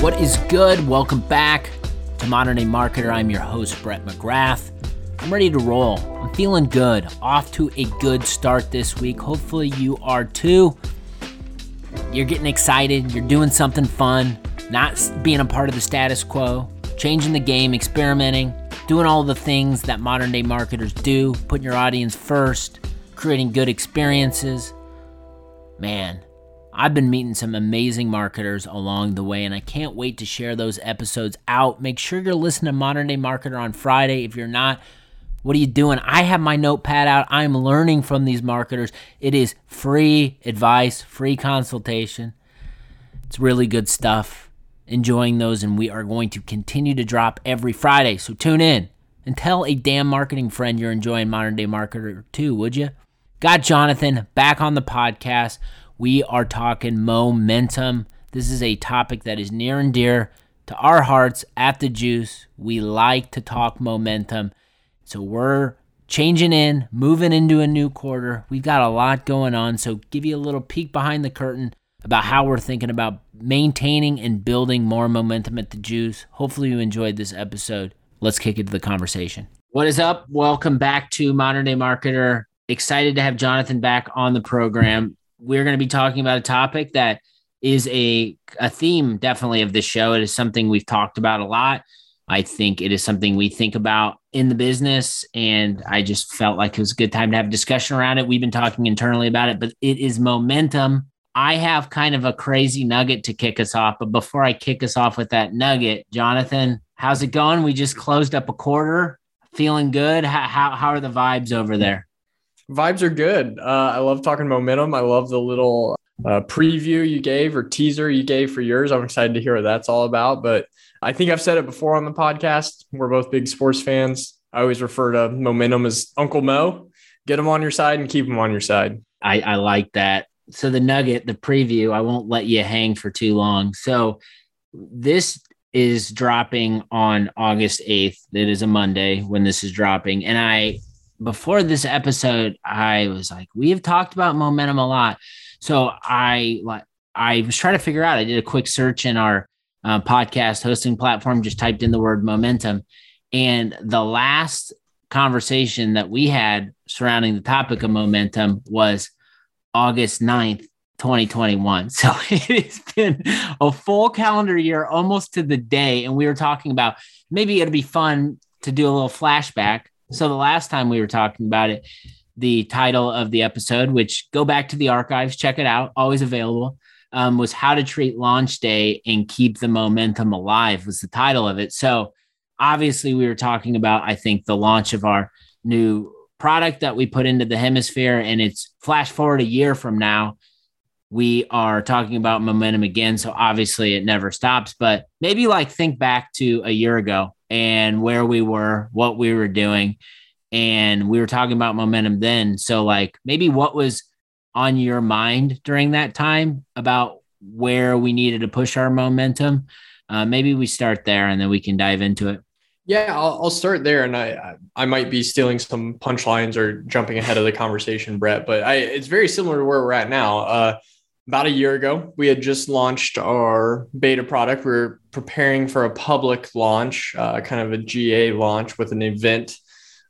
What is good? Welcome back to Modern Day Marketer. I'm your host, Brett McGrath. I'm ready to roll. I'm feeling good. Off to a good start this week. Hopefully, you are too. You're getting excited. You're doing something fun, not being a part of the status quo, changing the game, experimenting, doing all the things that modern day marketers do, putting your audience first, creating good experiences. Man, I've been meeting some amazing marketers along the way, and I can't wait to share those episodes out. Make sure you're listening to Modern Day Marketer on Friday. If you're not, what are you doing? I have my notepad out. I'm learning from these marketers. It is free advice, free consultation. It's really good stuff. Enjoying those, and we are going to continue to drop every Friday. So tune in and tell a damn marketing friend you're enjoying Modern Day Marketer too, would you? Got Jonathan back on the podcast we are talking momentum. This is a topic that is near and dear to our hearts at the Juice. We like to talk momentum. So we're changing in, moving into a new quarter. We've got a lot going on. So, give you a little peek behind the curtain about how we're thinking about maintaining and building more momentum at the Juice. Hopefully, you enjoyed this episode. Let's kick into the conversation. What is up? Welcome back to Modern Day Marketer. Excited to have Jonathan back on the program we're going to be talking about a topic that is a a theme definitely of the show. It is something we've talked about a lot. I think it is something we think about in the business, and I just felt like it was a good time to have a discussion around it. We've been talking internally about it, but it is momentum. I have kind of a crazy nugget to kick us off, but before I kick us off with that nugget, Jonathan, how's it going? We just closed up a quarter, feeling good. How how, how are the vibes over there? Vibes are good. Uh, I love talking momentum. I love the little uh, preview you gave or teaser you gave for yours. I'm excited to hear what that's all about. But I think I've said it before on the podcast. We're both big sports fans. I always refer to momentum as Uncle Mo. Get them on your side and keep them on your side. I, I like that. So the nugget, the preview, I won't let you hang for too long. So this is dropping on August 8th. It is a Monday when this is dropping. And I before this episode, I was like, we have talked about momentum a lot. So I like I was trying to figure out. I did a quick search in our uh, podcast hosting platform, just typed in the word momentum, and the last conversation that we had surrounding the topic of momentum was August 9th, 2021. So it has been a full calendar year almost to the day. And we were talking about maybe it'd be fun to do a little flashback so the last time we were talking about it, the title of the episode, which go back to the archives, check it out, always available, um, was How to Treat Launch Day and Keep the Momentum Alive, was the title of it. So obviously, we were talking about, I think, the launch of our new product that we put into the hemisphere. And it's flash forward a year from now. We are talking about momentum again. So obviously, it never stops. But maybe like think back to a year ago and where we were, what we were doing. And we were talking about momentum then. So, like, maybe what was on your mind during that time about where we needed to push our momentum? Uh, maybe we start there and then we can dive into it. Yeah, I'll, I'll start there, and I I might be stealing some punchlines or jumping ahead of the conversation, Brett. But I, it's very similar to where we're at now. Uh, about a year ago, we had just launched our beta product. We are preparing for a public launch, uh, kind of a GA launch with an event.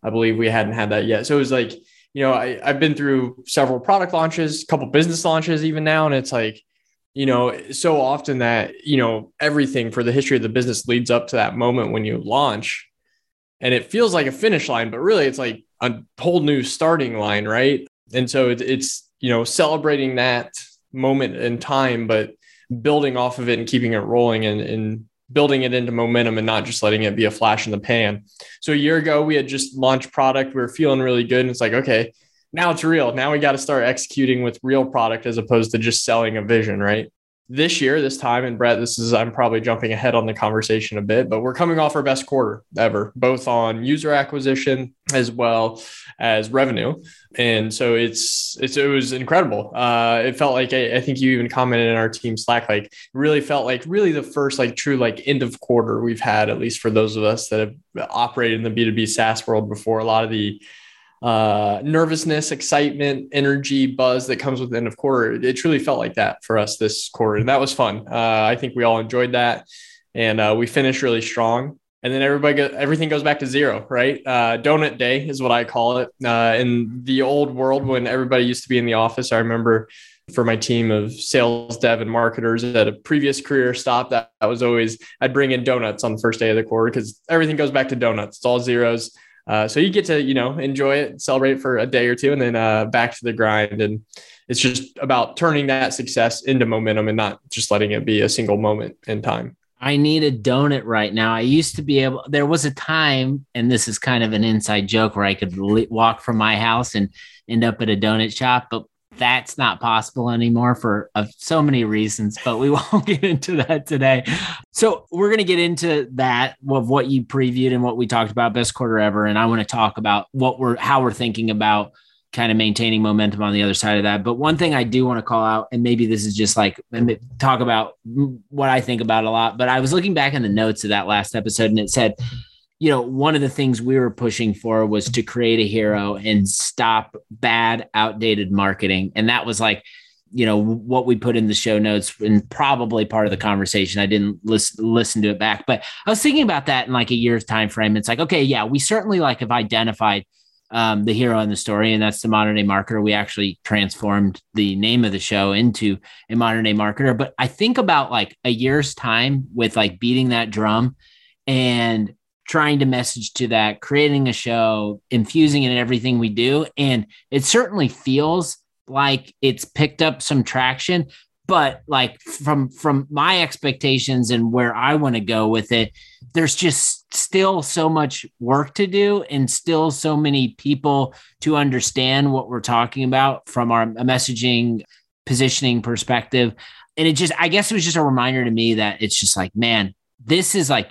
I believe we hadn't had that yet. So it was like, you know, I, I've been through several product launches, a couple business launches even now. And it's like, you know, so often that, you know, everything for the history of the business leads up to that moment when you launch. And it feels like a finish line, but really it's like a whole new starting line, right? And so it, it's, you know, celebrating that moment in time, but building off of it and keeping it rolling and, and building it into momentum and not just letting it be a flash in the pan. So a year ago, we had just launched product. We were feeling really good. And it's like, okay, now it's real. Now we got to start executing with real product as opposed to just selling a vision, right? This year, this time, and Brett, this is, I'm probably jumping ahead on the conversation a bit, but we're coming off our best quarter ever, both on user acquisition as well as revenue. And so it's, it's, it was incredible. Uh, it felt like, I, I think you even commented in our team Slack, like really felt like really the first, like true, like end of quarter we've had, at least for those of us that have operated in the B2B SaaS world before. A lot of the, uh, nervousness, excitement, energy, buzz that comes with the end of quarter. It truly felt like that for us this quarter. And that was fun. Uh, I think we all enjoyed that. And uh, we finished really strong. And then everybody, go, everything goes back to zero, right? Uh, donut day is what I call it. Uh, in the old world, when everybody used to be in the office, I remember for my team of sales dev and marketers at a previous career stop that, that was always i'd bring in donuts on the first day of the quarter because everything goes back to donuts it's all zeros uh, so you get to you know enjoy it celebrate for a day or two and then uh, back to the grind and it's just about turning that success into momentum and not just letting it be a single moment in time I need a donut right now. I used to be able, there was a time, and this is kind of an inside joke where I could walk from my house and end up at a donut shop. But that's not possible anymore for uh, so many reasons, but we won't get into that today. So we're going to get into that of what you previewed and what we talked about best quarter ever. And I want to talk about what we're, how we're thinking about kind of maintaining momentum on the other side of that. But one thing I do want to call out, and maybe this is just like talk about what I think about a lot, but I was looking back in the notes of that last episode and it said, you know, one of the things we were pushing for was to create a hero and stop bad, outdated marketing. And that was like, you know, what we put in the show notes and probably part of the conversation. I didn't listen listen to it back, but I was thinking about that in like a year's time frame. It's like, okay, yeah, we certainly like have identified um, the hero in the story, and that's the modern day marketer. We actually transformed the name of the show into a modern day marketer. But I think about like a year's time with like beating that drum and trying to message to that, creating a show, infusing it in everything we do. And it certainly feels like it's picked up some traction. But like from from my expectations and where I want to go with it, there's just still so much work to do and still so many people to understand what we're talking about from our messaging positioning perspective. And it just, I guess it was just a reminder to me that it's just like, man, this is like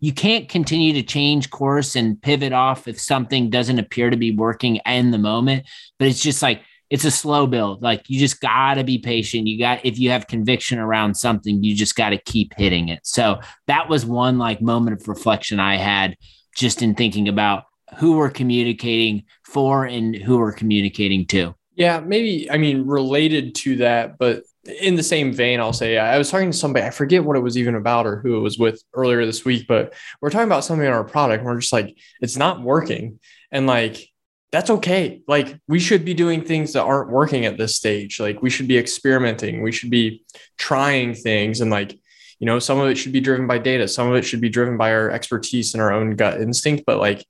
you can't continue to change course and pivot off if something doesn't appear to be working in the moment. But it's just like it's a slow build. Like you just got to be patient. You got if you have conviction around something, you just got to keep hitting it. So that was one like moment of reflection I had just in thinking about who we're communicating for and who we're communicating to. Yeah, maybe I mean related to that, but in the same vein, I'll say I was talking to somebody, I forget what it was even about or who it was with earlier this week, but we're talking about something in our product. And we're just like, it's not working. And like, that's okay. Like, we should be doing things that aren't working at this stage. Like, we should be experimenting, we should be trying things. And like, you know, some of it should be driven by data, some of it should be driven by our expertise and our own gut instinct. But like,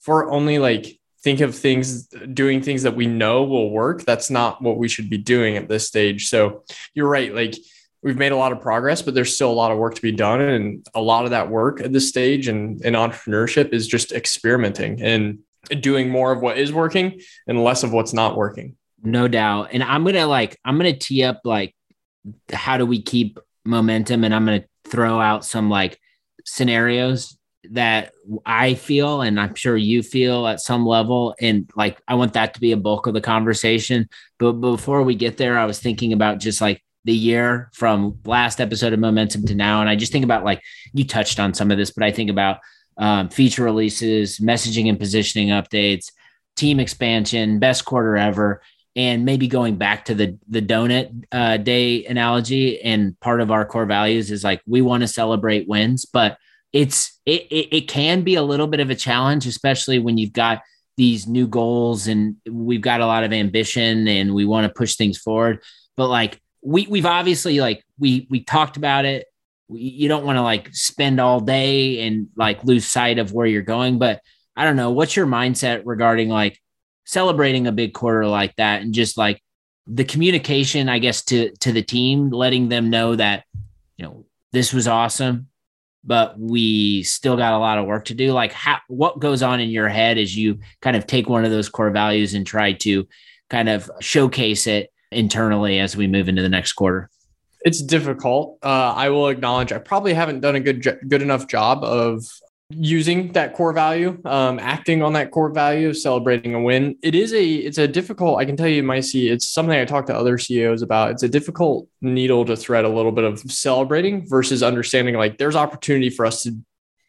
for only like think of things doing things that we know will work. That's not what we should be doing at this stage. So you're right like we've made a lot of progress but there's still a lot of work to be done and a lot of that work at this stage and in entrepreneurship is just experimenting and doing more of what is working and less of what's not working. No doubt. And i'm gonna like i'm gonna tee up like how do we keep momentum? And i'm gonna throw out some like scenarios that I feel, and I'm sure you feel at some level. And like, I want that to be a bulk of the conversation. But before we get there, I was thinking about just like the year from last episode of Momentum to now. And I just think about like, you touched on some of this, but I think about um, feature releases, messaging and positioning updates, team expansion, best quarter ever. And maybe going back to the the donut uh, day analogy, and part of our core values is like we want to celebrate wins, but it's it, it, it can be a little bit of a challenge, especially when you've got these new goals and we've got a lot of ambition and we want to push things forward. But like we we've obviously like we we talked about it. We, you don't want to like spend all day and like lose sight of where you're going. But I don't know. What's your mindset regarding like celebrating a big quarter like that and just like the communication, I guess, to to the team, letting them know that you know this was awesome but we still got a lot of work to do. Like, how, what goes on in your head as you kind of take one of those core values and try to kind of showcase it internally as we move into the next quarter? It's difficult. Uh, I will acknowledge I probably haven't done a good good enough job of using that core value, um, acting on that core value, celebrating a win. It is a it's a difficult. I can tell you, my see, it's something I talk to other CEOs about. It's a difficult needle to thread. A little bit of celebrating versus understanding like there's opportunity for us to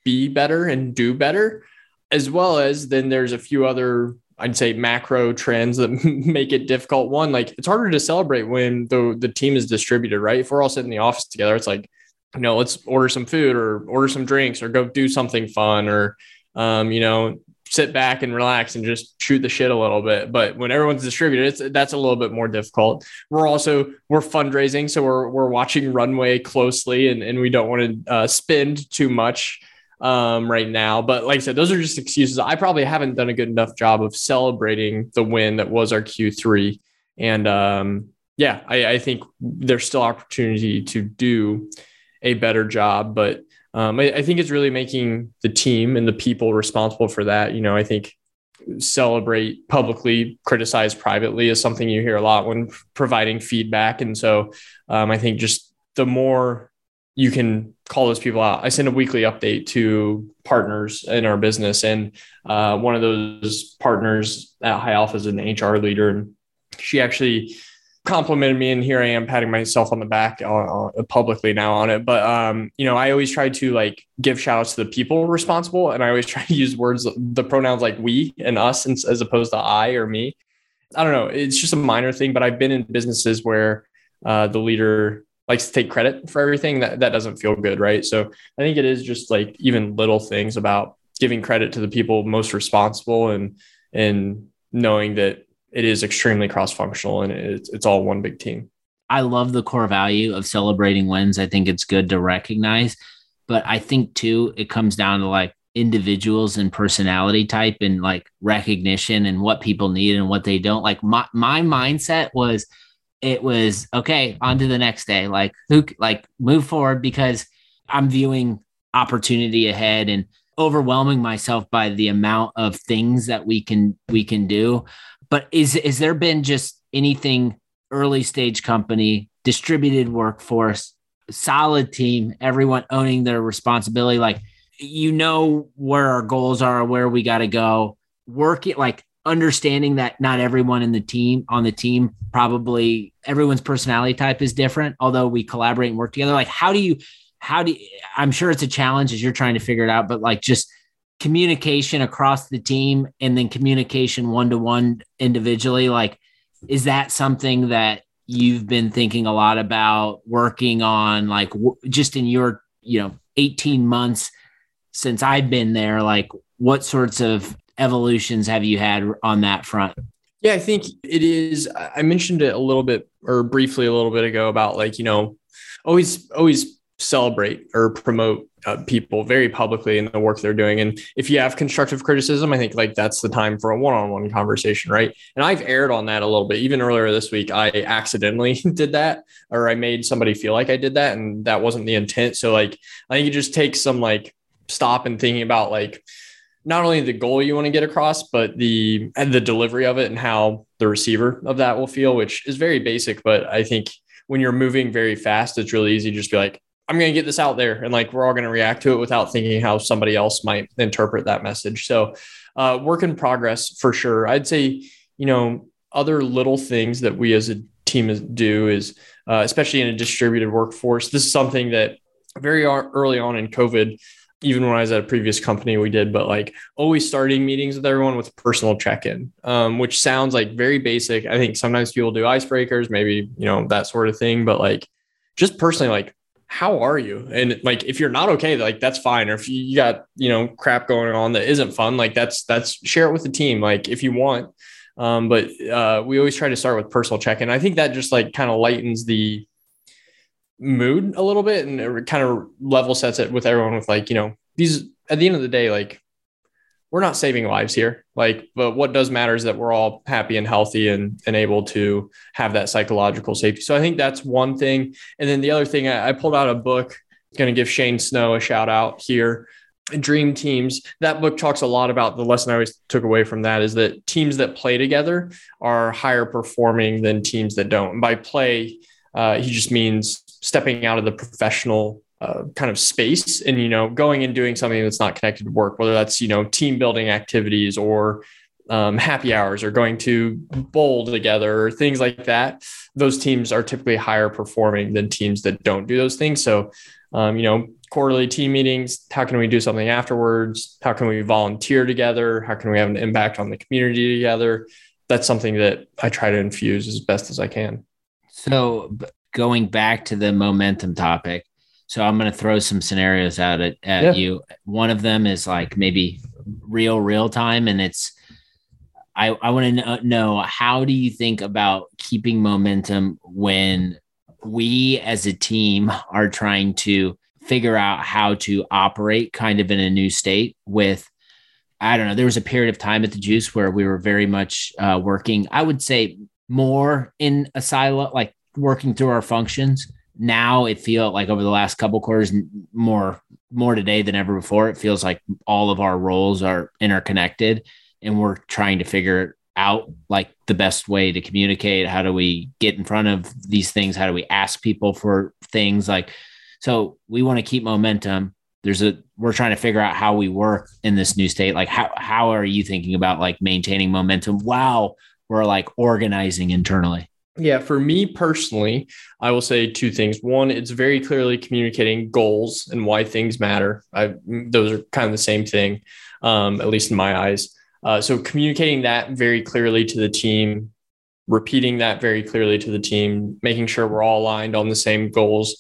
be better and do better, as well as then there's a few other I'd say macro trends that make it difficult. One, like it's harder to celebrate when the the team is distributed, right? If we're all sitting in the office together, it's like, you know, let's order some food or order some drinks or go do something fun or um, you know, sit back and relax and just shoot the shit a little bit. But when everyone's distributed, it's that's a little bit more difficult. We're also we're fundraising, so we're we're watching runway closely, and and we don't want to uh, spend too much um, right now. But like I said, those are just excuses. I probably haven't done a good enough job of celebrating the win that was our Q3, and um, yeah, I, I think there's still opportunity to do a better job, but um, I, I, think it's really making the team and the people responsible for that. You know, I think celebrate publicly, criticize privately is something you hear a lot when providing feedback. And so um, I think just the more you can call those people out. I send a weekly update to partners in our business, and uh, one of those partners at High Alpha is an HR leader, and she actually complimented me and here I am patting myself on the back uh, uh, publicly now on it. But, um, you know, I always try to like give shout outs to the people responsible. And I always try to use words, the pronouns like we and us as opposed to I or me. I don't know. It's just a minor thing, but I've been in businesses where uh, the leader likes to take credit for everything that, that doesn't feel good. Right. So I think it is just like even little things about giving credit to the people most responsible and, and knowing that it is extremely cross functional and it's, it's all one big team. I love the core value of celebrating wins. I think it's good to recognize, but I think too, it comes down to like individuals and personality type and like recognition and what people need and what they don't. Like my, my mindset was, it was okay, on to the next day. Like who, like move forward because I'm viewing opportunity ahead and overwhelming myself by the amount of things that we can, we can do but is is there been just anything early stage company, distributed workforce, solid team, everyone owning their responsibility? Like you know where our goals are, where we got to go. Work like understanding that not everyone in the team on the team probably everyone's personality type is different although we collaborate and work together like how do you how do you, i'm sure it's a challenge as you're trying to figure it out but like just communication across the team and then communication one to one individually like is that something that you've been thinking a lot about working on like w- just in your you know 18 months since I've been there like what sorts of evolutions have you had on that front? Yeah i think it is i mentioned it a little bit or briefly a little bit ago about like you know always always celebrate or promote uh, people very publicly in the work they're doing. And if you have constructive criticism, I think like that's the time for a one-on-one conversation, right? And I've aired on that a little bit. Even earlier this week, I accidentally did that, or I made somebody feel like I did that, and that wasn't the intent. So like, I think you just take some like stop and thinking about like not only the goal you want to get across, but the and the delivery of it and how the receiver of that will feel, which is very basic. But I think when you're moving very fast, it's really easy to just be like, I'm going to get this out there and like we're all going to react to it without thinking how somebody else might interpret that message. So, uh, work in progress for sure. I'd say, you know, other little things that we as a team do is, uh, especially in a distributed workforce, this is something that very early on in COVID, even when I was at a previous company, we did, but like always starting meetings with everyone with personal check in, um, which sounds like very basic. I think sometimes people do icebreakers, maybe, you know, that sort of thing, but like just personally, like, how are you? And like, if you're not okay, like that's fine. Or if you got, you know, crap going on that isn't fun, like that's, that's share it with the team. Like if you want, um, but uh, we always try to start with personal check-in. I think that just like kind of lightens the mood a little bit and it kind of level sets it with everyone with like, you know, these at the end of the day, like we're not saving lives here. Like, but what does matter is that we're all happy and healthy and, and able to have that psychological safety. So I think that's one thing. And then the other thing, I, I pulled out a book, going to give Shane Snow a shout out here. Dream teams. That book talks a lot about the lesson I always took away from that is that teams that play together are higher performing than teams that don't. And by play, uh, he just means stepping out of the professional uh, kind of space and you know going and doing something that's not connected to work whether that's you know team building activities or um, happy hours or going to bowl together or things like that those teams are typically higher performing than teams that don't do those things so um, you know, quarterly team meetings. How can we do something afterwards? How can we volunteer together? How can we have an impact on the community together? That's something that I try to infuse as best as I can. So, going back to the momentum topic, so I'm going to throw some scenarios out at, at yeah. you. One of them is like maybe real, real time, and it's I, I want to know how do you think about keeping momentum when we as a team are trying to figure out how to operate kind of in a new state with I don't know. There was a period of time at the Juice where we were very much uh, working. I would say more in a silo, like working through our functions. Now it feels like over the last couple quarters, more more today than ever before. It feels like all of our roles are interconnected, and we're trying to figure out like the best way to communicate. How do we get in front of these things? How do we ask people for things like? So we want to keep momentum. There's a we're trying to figure out how we work in this new state. Like how how are you thinking about like maintaining momentum while we're like organizing internally? Yeah, for me personally, I will say two things. One, it's very clearly communicating goals and why things matter. I those are kind of the same thing, um, at least in my eyes. Uh, so communicating that very clearly to the team, repeating that very clearly to the team, making sure we're all aligned on the same goals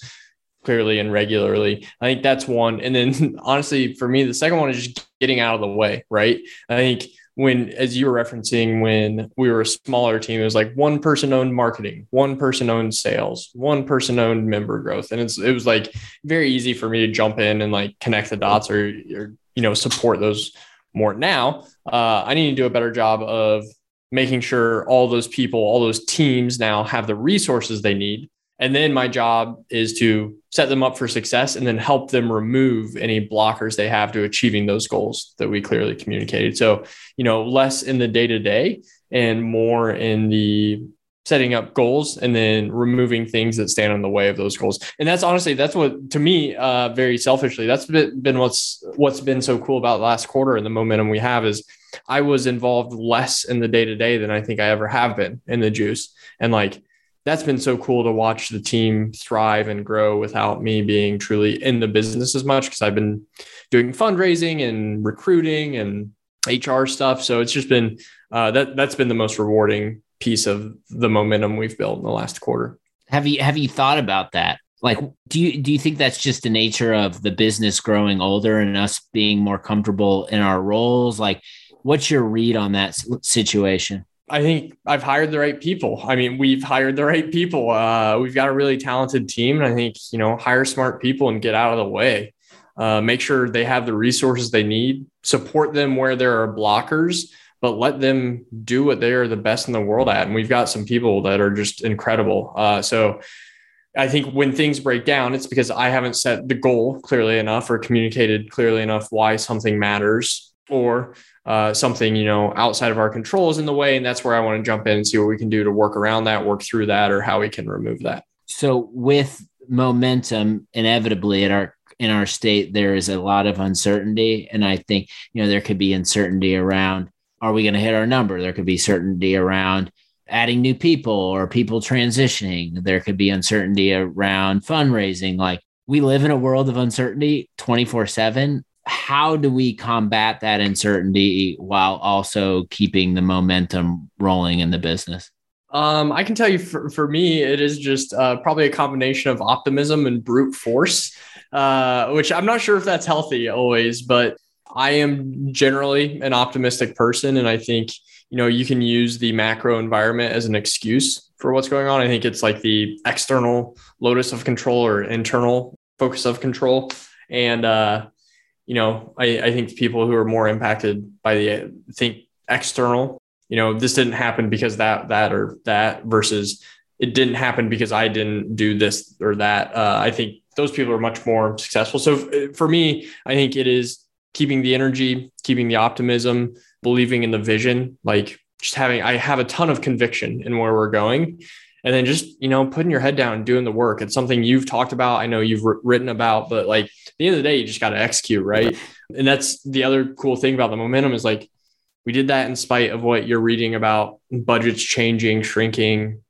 clearly and regularly. I think that's one. And then honestly, for me, the second one is just getting out of the way, right? I think when as you were referencing when we were a smaller team it was like one person owned marketing one person owned sales one person owned member growth. And it's it was like very easy for me to jump in and like connect the dots or, or you know support those more. Now uh, i need to do a better job of making sure all those people all those teams now have the resources they need and then my job is to set them up for success and then help them remove any blockers they have to achieving those goals that we clearly communicated. So, you know, less in the day to day and more in the setting up goals and then removing things that stand in the way of those goals. And that's honestly, that's what to me, uh, very selfishly, that's been, what's what's been so cool about last quarter and the momentum we have is I was involved less in the day to day than I think I ever have been in the juice. And like that's been so cool to watch the team thrive and grow without me being truly in the business as much because I've been doing fundraising and recruiting and HR stuff. So it's just been uh, that that's been the most rewarding piece of the momentum we've built in the last quarter. Have you have you thought about that? Like, do you do you think that's just the nature of the business growing older and us being more comfortable in our roles? Like, what's your read on that situation? I think I've hired the right people. I mean, we've hired the right people. Uh, we've got a really talented team. And I think, you know, hire smart people and get out of the way. Uh, make sure they have the resources they need, support them where there are blockers, but let them do what they are the best in the world at. And we've got some people that are just incredible. Uh, so I think when things break down, it's because I haven't set the goal clearly enough or communicated clearly enough why something matters or uh, something you know outside of our control is in the way and that's where i want to jump in and see what we can do to work around that work through that or how we can remove that. So with momentum inevitably in our in our state there is a lot of uncertainty and i think you know there could be uncertainty around are we going to hit our number? There could be certainty around adding new people or people transitioning. There could be uncertainty around fundraising. Like we live in a world of uncertainty 24 7 how do we combat that uncertainty while also keeping the momentum rolling in the business? Um, I can tell you for, for me, it is just uh, probably a combination of optimism and brute force, uh, which I'm not sure if that's healthy always, but I am generally an optimistic person. And I think, you know, you can use the macro environment as an excuse for what's going on. I think it's like the external locus of control or internal locus of control. And, uh, you know, I, I think people who are more impacted by the think external, you know, this didn't happen because that, that, or that versus it didn't happen because I didn't do this or that. Uh, I think those people are much more successful. So for me, I think it is keeping the energy, keeping the optimism, believing in the vision, like just having, I have a ton of conviction in where we're going and then just you know putting your head down doing the work it's something you've talked about i know you've written about but like at the end of the day you just got to execute right and that's the other cool thing about the momentum is like we did that in spite of what you're reading about budgets changing shrinking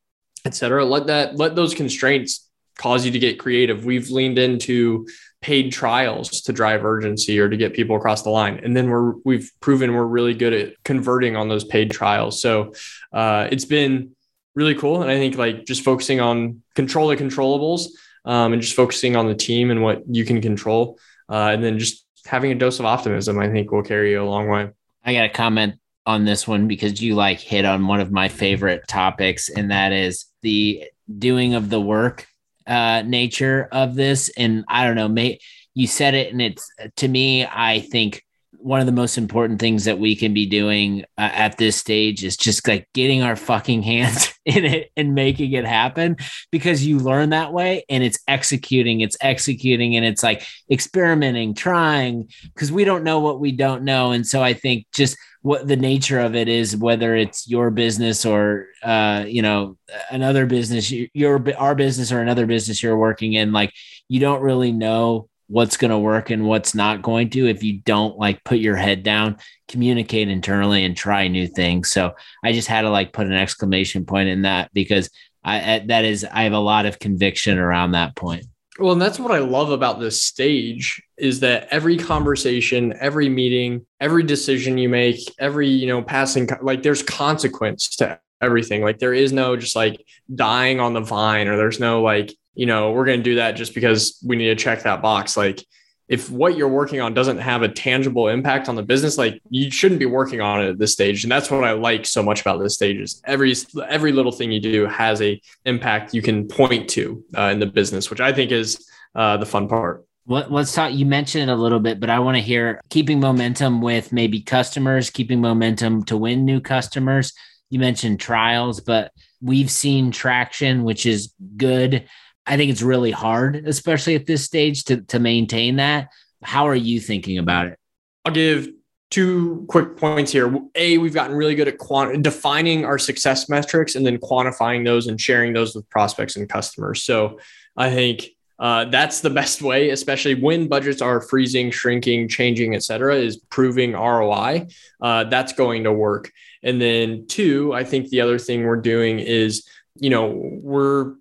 etc let that let those constraints cause you to get creative. We've leaned into paid trials to drive urgency or to get people across the line. And then we're we've proven we're really good at converting on those paid trials. So uh, it's been really cool. And I think like just focusing on control the controllables um, and just focusing on the team and what you can control. Uh, and then just having a dose of optimism, I think will carry you a long way. I got a comment on this one because you like hit on one of my favorite topics, and that is the doing of the work uh, nature of this. And I don't know, may you said it, and it's to me, I think one of the most important things that we can be doing uh, at this stage is just like getting our fucking hands in it and making it happen because you learn that way and it's executing it's executing and it's like experimenting trying because we don't know what we don't know. And so i think just what the nature of it is whether it's your business or uh, you know another business your our business or another business you're working in like you don't really know what's going to work and what's not going to. If you don't like put your head down communicate internally and try new things. So i just had to like put an exclamation point in that because i that is i have a lot of conviction around that point. Well, and that's what I love about this stage is that every conversation, every meeting, every decision you make, every, you know, passing, like there's consequence to everything. Like there is no just like dying on the vine or there's no like, you know, we're going to do that just because we need to check that box. Like if what you're working on doesn't have a tangible impact on the business, like you shouldn't be working on it at this stage. And that's what I like so much about this stage is every every little thing you do has a impact you can point to uh, in the business, which I think is uh, the fun part. What, let's talk. You mentioned it a little bit, but I want to hear keeping momentum with maybe customers, keeping momentum to win new customers. You mentioned trials, but we've seen traction, which is good. I think it's really hard, especially at this stage, to to maintain that. How are you thinking about it? I'll give two quick points here. A, we've gotten really good at quant- defining our success metrics and then quantifying those and sharing those with prospects and customers. So I think uh, that's the best way, especially when budgets are freezing, shrinking, changing, et cetera, is proving ROI. Uh, that's going to work. And then two, I think the other thing we're doing is, you know, we're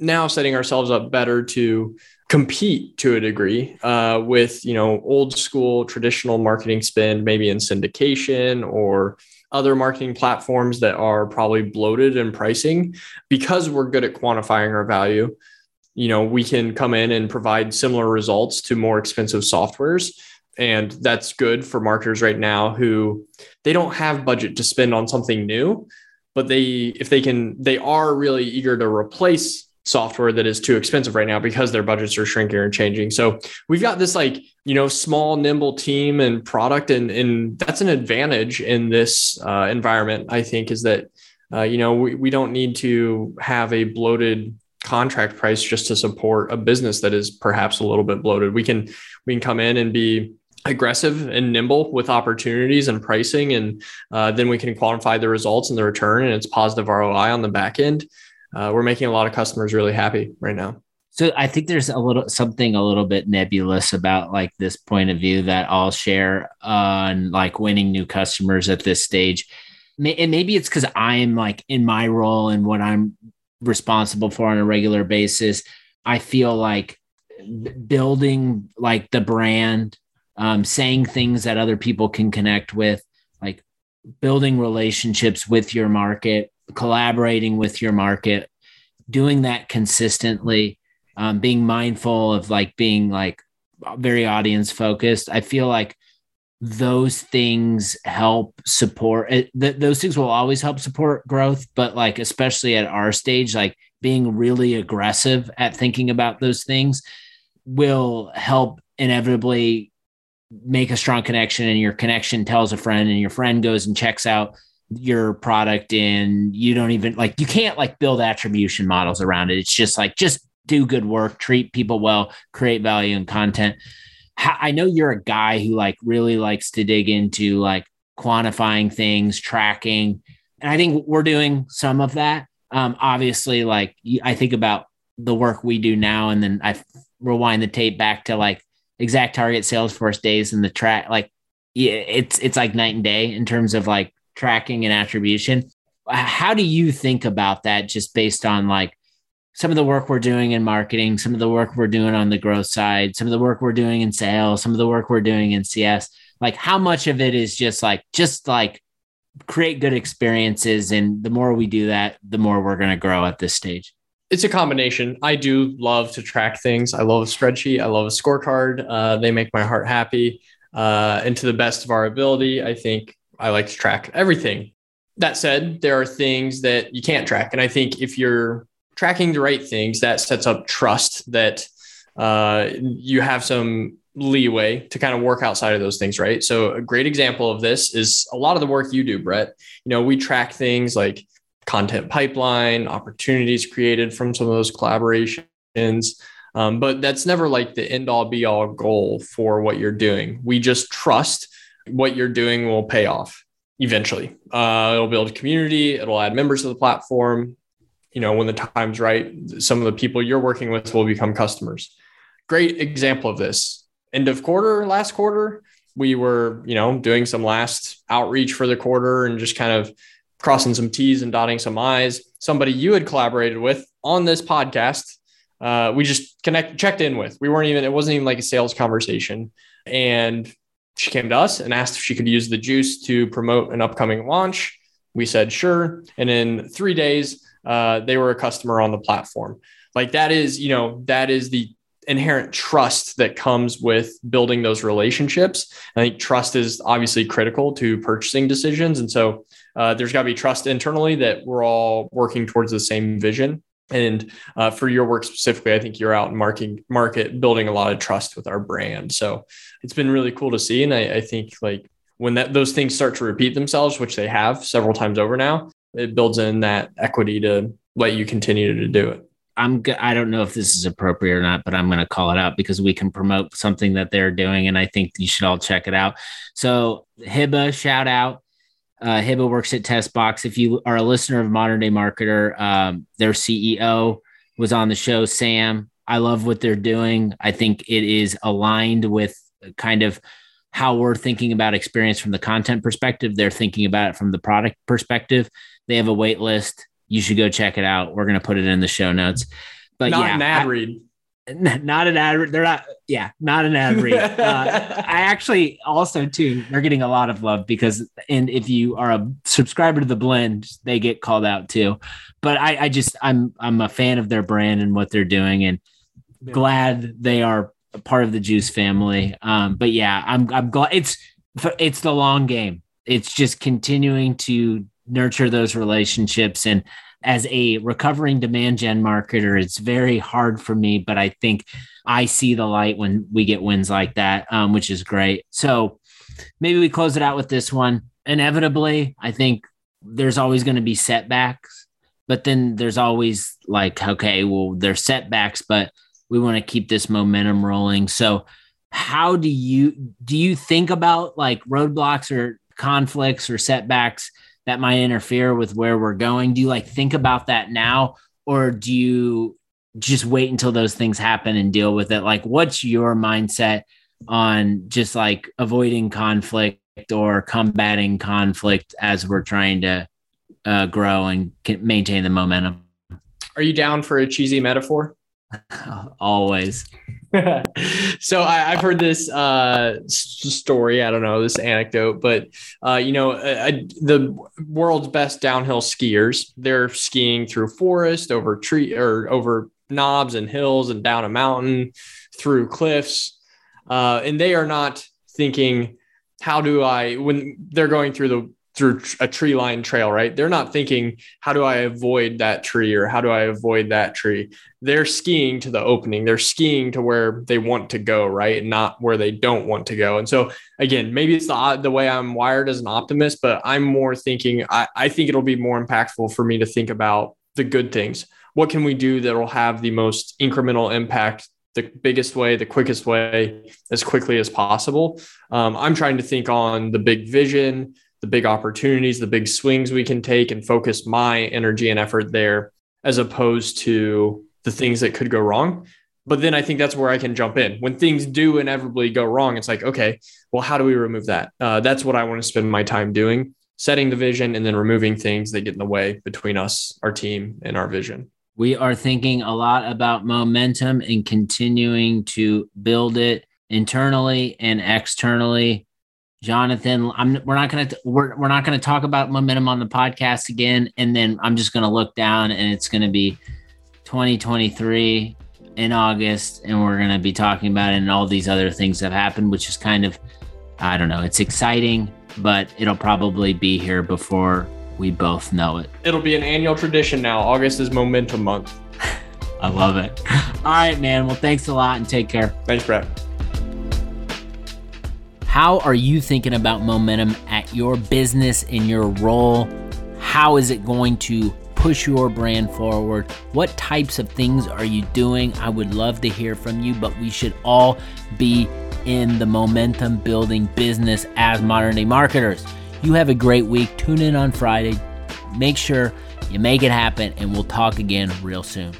now setting ourselves up better to compete to a degree uh, with you know old school traditional marketing spend maybe in syndication or other marketing platforms that are probably bloated in pricing. Because we're good at quantifying our value you know we can come in and provide similar results to more expensive softwares. And that's good for marketers right now who they don't have budget to spend on something new but they if they can they are really eager to replace software that is too expensive right now because their budgets are shrinking and changing. So we've got this like, you know, small, nimble team and product. And, and that's an advantage in this uh, environment, I think, is that, uh, you know, we, we don't need to have a bloated contract price just to support a business that is perhaps a little bit bloated. We can, we can come in and be aggressive and nimble with opportunities and pricing. And uh, then we can quantify the results and the return and it's positive ROI on the back end uh, we're making a lot of customers really happy right now. So I think there's a little something a little bit nebulous about like this point of view that I'll share on like winning new customers at this stage. And maybe it's because I'm like in my role and what I'm responsible for on a regular basis. I feel like building like the brand, um, saying things that other people can connect with, like building relationships with your market collaborating with your market, doing that consistently, um, being mindful of like being like very audience focused. I feel like those things help support it, th- those things will always help support growth but like especially at our stage like being really aggressive at thinking about those things will help inevitably make a strong connection and your connection tells a friend and your friend goes and checks out your product and you don't even like you can't like build attribution models around it. It's just like just do good work treat people well create value and content. I know you're a guy who like really likes to dig into like quantifying things tracking and i think we're doing some of that. Um obviously like i think about the work we do now and then i rewind the tape back to like exact target Salesforce days and the track like yeah, it's it's like night and day in terms of like tracking and attribution. How do you think about that just based on like some of the work we're doing in marketing, some of the work we're doing on the growth side, some of the work we're doing in sales, some of the work we're doing in CS, like how much of it is just like, just like create good experiences. And the more we do that, the more we're going to grow at this stage. It's a combination. I do love to track things. I love a spreadsheet. I love a scorecard. Uh, they make my heart happy. Uh, and to the best of our ability, I think I like to track everything. That said, there are things that you can't track. And I think if you're tracking the right things, that sets up trust that uh, you have some leeway to kind of work outside of those things, right? So a great example of this is a lot of the work you do, Brett. You know, we track things like content pipeline, opportunities created from some of those collaborations. Um, but that's never like the end all be all goal for what you're doing. We just trust what you're doing will pay off eventually. Uh, it'll build a community, it'll add members to the platform. You know, when the time's right, some of the people you're working with will become customers. Great example of this. End of quarter, last quarter, we were, you know, doing some last outreach for the quarter and just kind of crossing some T's and dotting some I's. Somebody you had collaborated with on this podcast, uh, we just connect checked in with. We weren't even, it wasn't even like a sales conversation. And she came to us and asked if she could use the juice to promote an upcoming launch. We said sure. And in three days, uh, they were a customer on the platform. Like that is, you know, that is the inherent trust that comes with building those relationships. I think trust is obviously critical to purchasing decisions. And so uh, there's got to be trust internally that we're all working towards the same vision. And uh, for your work specifically, I think you're out in market, market building a lot of trust with our brand. So it's been really cool to see. And I, I think like when that those things start to repeat themselves, which they have several times over now, it builds in that equity to let you continue to do it. I'm I don't know if this is appropriate or not, but I'm going to call it out because we can promote something that they're doing, and I think you should all check it out. So Hiba, shout out. Uh, Hiba works at Testbox. If you are a listener of Modern Day Marketer, um, their CEO was on the show. Sam, I love what they're doing. I think it is aligned with kind of how we're thinking about experience from the content perspective. They're thinking about it from the product perspective. They have a wait list. You should go check it out. We're going to put it in the show notes. But not yeah, an ad I, read. Not an ad. They're not. Yeah, not an ad read. Uh, I actually also too. They're getting a lot of love because, and if you are a subscriber to the blend, they get called out too. But I, I just, I'm, I'm a fan of their brand and what they're doing, and yeah. glad they are part of the Juice family. Um, but yeah, I'm, I'm glad it's, it's the long game. It's just continuing to nurture those relationships and as a recovering demand gen marketer, it's very hard for me, but I think I see the light when we get wins like that, um, which is great. So maybe we close it out with this one. Inevitably, I think there's always going to be setbacks, but then there's always like, okay, well, there's setbacks, but we want to keep this momentum rolling. So, how do you do you think about like roadblocks or conflicts or setbacks that might interfere with where we're going? Do you like think about that now or do you just wait until those things happen and deal with it? Like what's your mindset on just like avoiding conflict or combating conflict as we're trying to uh, grow and maintain the momentum? Are you down for a cheesy metaphor? Always. so I, have heard this uh, story. I don't know this anecdote, but uh, you know, the world's best downhill skiers. They're skiing through forest, over tree, or over knobs and hills, and down a mountain, through cliffs, uh, and they are not thinking, "How do I?" When they're going through the through a tree line trail, right? They're not thinking, how do I avoid that tree or how do I avoid that tree? They're skiing to the opening. They're skiing to where they want to go, right? Not where they don't want to go. And so, again, maybe it's the, the way I'm wired as an optimist, but I'm more thinking, I, I think it'll be more impactful for me to think about the good things. What can we do that will have the most incremental impact the biggest way, the quickest way, as quickly as possible. Um, I'm trying to think on the big vision, the big opportunities, the big swings we can take and focus my energy and effort there as opposed to the things that could go wrong. But then I think that's where I can jump in. When things do inevitably go wrong, it's like, okay, well, how do we remove that? Uh, that's what I want to spend my time doing setting the vision and then removing things that get in the way between us, our team, and our vision. We are thinking a lot about momentum and continuing to build it internally and externally. Jonathan, I'm we're not gonna we're we're not gonna talk about momentum on the podcast again, and then I'm just gonna look down and it's gonna be 2023 in August, and we're gonna be talking about it and all these other things that happened, which is kind of I don't know, it's exciting, but it'll probably be here before we both know it. It'll be an annual tradition now. August is momentum month. I love it. All right, man. Well, thanks a lot and take care. Thanks, Brett. How are you thinking about momentum at your business in your role? How is it going to push your brand forward? What types of things are you doing? I would love to hear from you, but we should all be in the momentum building business as modern day marketers. You have a great week. Tune in on Friday. Make sure you make it happen, and we'll talk again real soon.